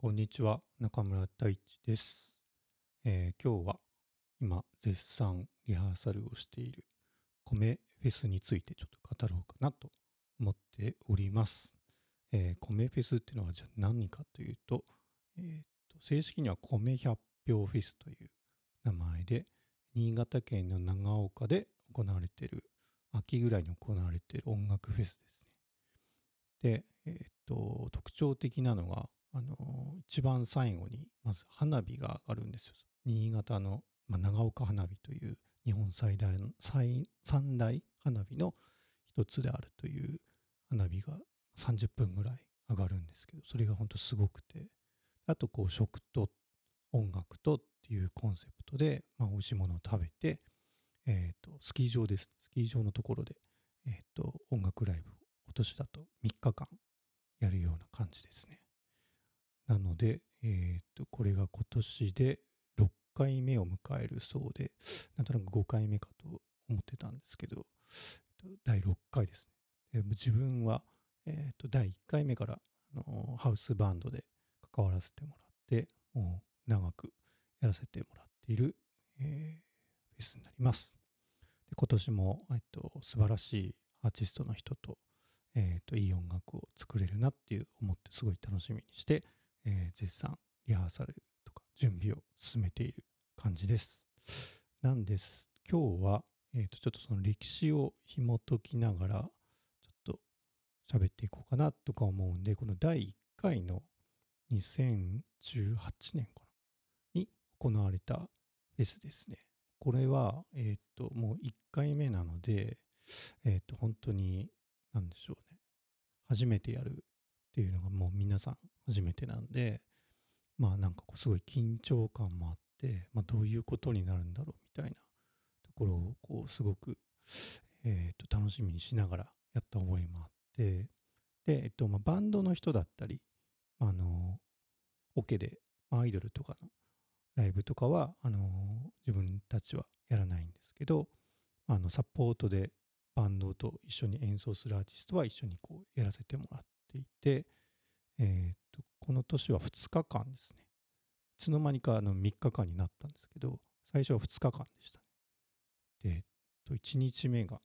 こんにちは、中村太一です、えー今日は今絶賛リハーサルをしている米フェスについてちょっと語ろうかなと思っております。えー米フェスっていうのはじゃあ何かというと、えーと正式には米百票フェスという名前で新潟県の長岡で行われている秋ぐらいに行われている音楽フェスですね。で、えーと特徴的なのが、あの一番最後にまず花火が上がるんですよ。新潟の、まあ、長岡花火という日本最大の最三大花火の一つであるという花火が30分ぐらい上がるんですけどそれが本当すごくて。あとこう食と音楽とっていうコンセプトで、まあ、美味しいものを食べて、えー、とスキー場です。スキー場のところで、えー、と音楽ライブを今年だと3日間やるような感じですね。なので、えー、とこれが今年で6回目を迎えるそうでなんとなく5回目かと思ってたんですけど、第6回ですね。自分は、えー、と第1回目から、あのハウスバンドで関わらせてもらってもう長くやらせてもらっている、えーフェスになります。で今年も、えっと、素晴らしいアーティストの人と,、えー、といい音楽を作れるなっていう思ってすごい楽しみにして、えー絶賛リハーサルとか準備を進めている感じです。なんです。今日は、えー、とちょっとその歴史を紐解きながらちょっと喋っていこうかなとか思うんでこの第1回の2018年かなに行われたフェスですね。これはえっ、ともう1回目なのでえっ、と本当に何でしょうね。初めてやるっていうのがもう皆さん初めてなんでまあなんかこうすごい緊張感もあって、まあ、どういうことになるんだろうみたいなところをこうすごく、えー、と楽しみにしながらやった覚えもあってで、えっとまあ、バンドの人だったりあのオケでアイドルとかのライブとかはあの自分たちはやらないんですけどあのサポートでバンドと一緒に演奏するアーティストは一緒にこうやらせてもらっていて、えー、とこの年は2日間ですね。いつの間にかあの3日間になったんですけど最初は2日間でしたね。で、えっと、1日目が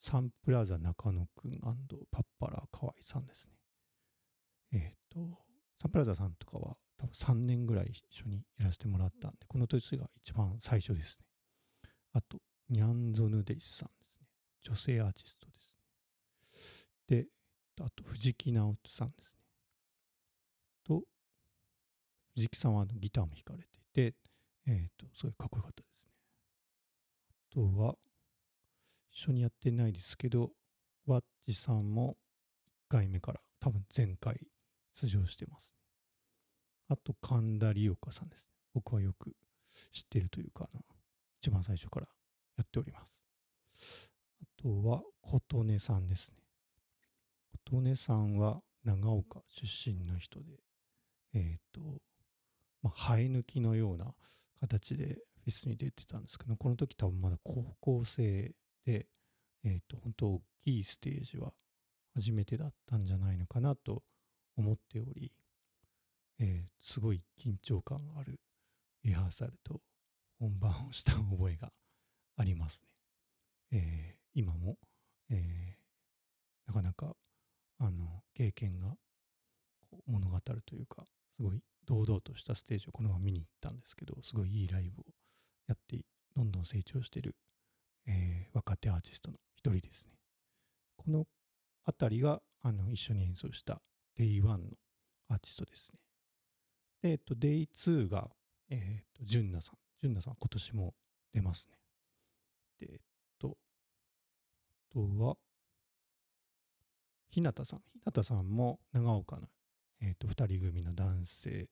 サンプラザ中野くんパッパラ河合さんですね。えっ、とサンプラザさんとかは多分3年ぐらい一緒にやらせてもらったんでこの年が一番最初ですね。あとニャンゾヌデイスさんですね。女性アーティストですね。であと藤木直人さんですね。と藤木さんはあのギターも弾かれていてえっ、とすごいかっこよかったですね。あとは一緒にやってないですけどワッチさんも1回目から多分前回出場してますね。あと神田理岡さんですね。僕はよく知ってるというかあの一番最初からやっております。あとは琴音さんですね。琴音さんは長岡出身の人でえっ、とまあ生え抜きのような形でフェスに出てたんですけどこの時多分まだ高校生でえっ、と本当大きいステージは初めてだったんじゃないのかなと思っており、えーすごい緊張感があるリハーサルと本番をした覚えがありますね。えー今も、えーなかなかあの経験が物語るというかすごい堂々としたステージをこのまま見に行ったんですけどすごいいいライブをやってどんどん成長してる、えー若手アーティストの一人ですね。この辺りがあの一緒に演奏した Day1 のアーティストですね。で、えっと、Day2 が、えっと、ジュンナさん。ジュンナさんは今年も出ますね。で、えっと、あとは、日向さん。日向さんも長岡の、えっと、2人組の男性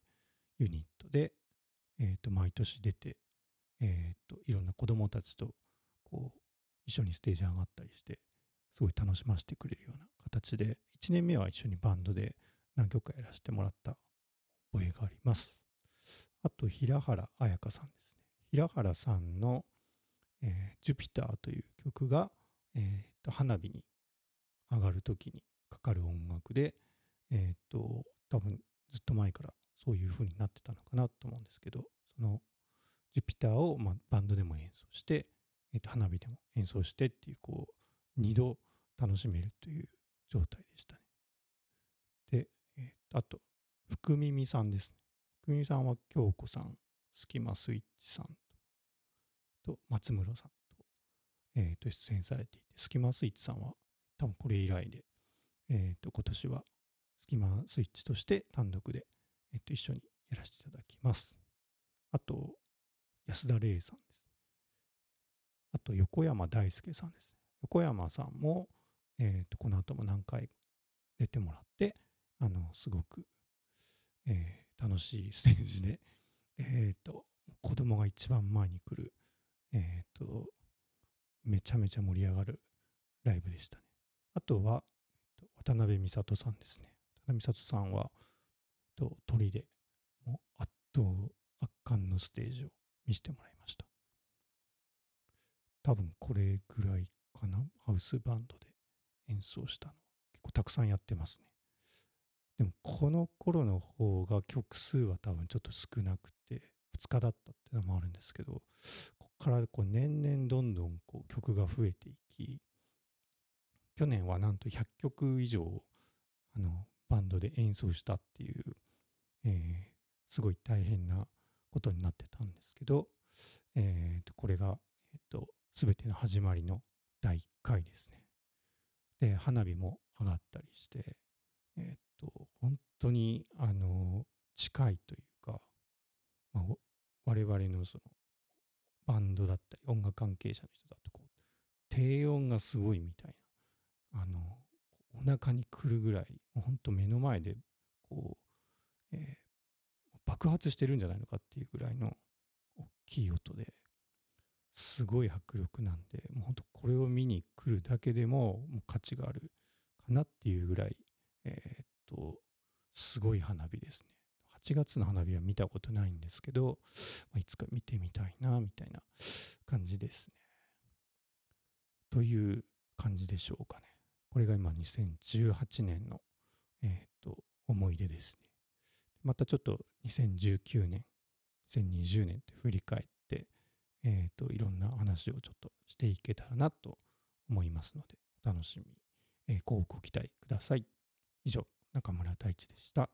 ユニットで、えっと、毎年出て、えっと、いろんな子供たちと、こう、一緒にステージ上がったりして、すごい楽しませてくれるような形で、1年目は一緒にバンドで何曲かやらせてもらった覚えがあります。あと、平原綾香さんですね。平原さんの、えージュピターという曲が、えーと花火に上がるときにかかる音楽で、えーと多分ずっと前からそういう風になってたのかなと思うんですけど、そのジュピターを、まあ、バンドでも演奏して、えー、と花火でも演奏してっていう、こう、2度楽しめるという状態でしたね。で、えー、あと、福耳さんですね。福耳さんは京子さん、スキマスイッチさんとと松室さんと,、えー、と出演されていて、スキマスイッチさんは多分これ以来で、えー、と今年はスキマスイッチとして単独で、えー、と一緒にやらせていただきます。あと、安田玲さんです。あと、横山大輔さんです。横山さんも、えー、とこの後も何回出てもらって、あの、すごく、えー、楽しいステージで、えっ、ー、と、子供が一番前に来る、えっ、ー、と、めちゃめちゃ盛り上がるライブでしたね。あとは、渡辺美里さんですね。美里さんは、と鳥で、もう圧倒、圧巻のステージを見せてもらいました。多分これぐらいかな？ハウスバンドで演奏したの。結構たくさんやってますね。でもこの頃の方が曲数は多分ちょっと少なくて、2日だったっていうのもあるんですけど、ここからこう年々どんどんこう曲が増えていき、去年はなんと100曲以上あのバンドで演奏したっていう、えー、すごい大変なことになってたんですけど、えー、これが、えー、と全ての始まりの第1回ですね。で花火も上がったりして、えっ、と、本当に、あの、近いというか、まあ、我々のその、バンドだったり、音楽関係者の人だと、こう、低音がすごいみたいな、あの、お腹にくるぐらい、もう本当目の前で、こう、えー、爆発してるんじゃないのかっていうぐらいの大きい音ですごい迫力なんで、もう本当これを見に来るだけでももう価値があるかなっていうぐらい、えー、と、すごい花火ですね。8月の花火は見たことないんですけど、まあ、いつか見てみたいな、みたいな感じですね。という感じでしょうかね。これが今2018年の、えっ、と、思い出ですね。またちょっと2019年、2020年って振り返って、えっ、と、いろんな話をちょっとしていけたらなと思いますので、お楽しみ、えー、ご期待ください。以上、中村太一でした。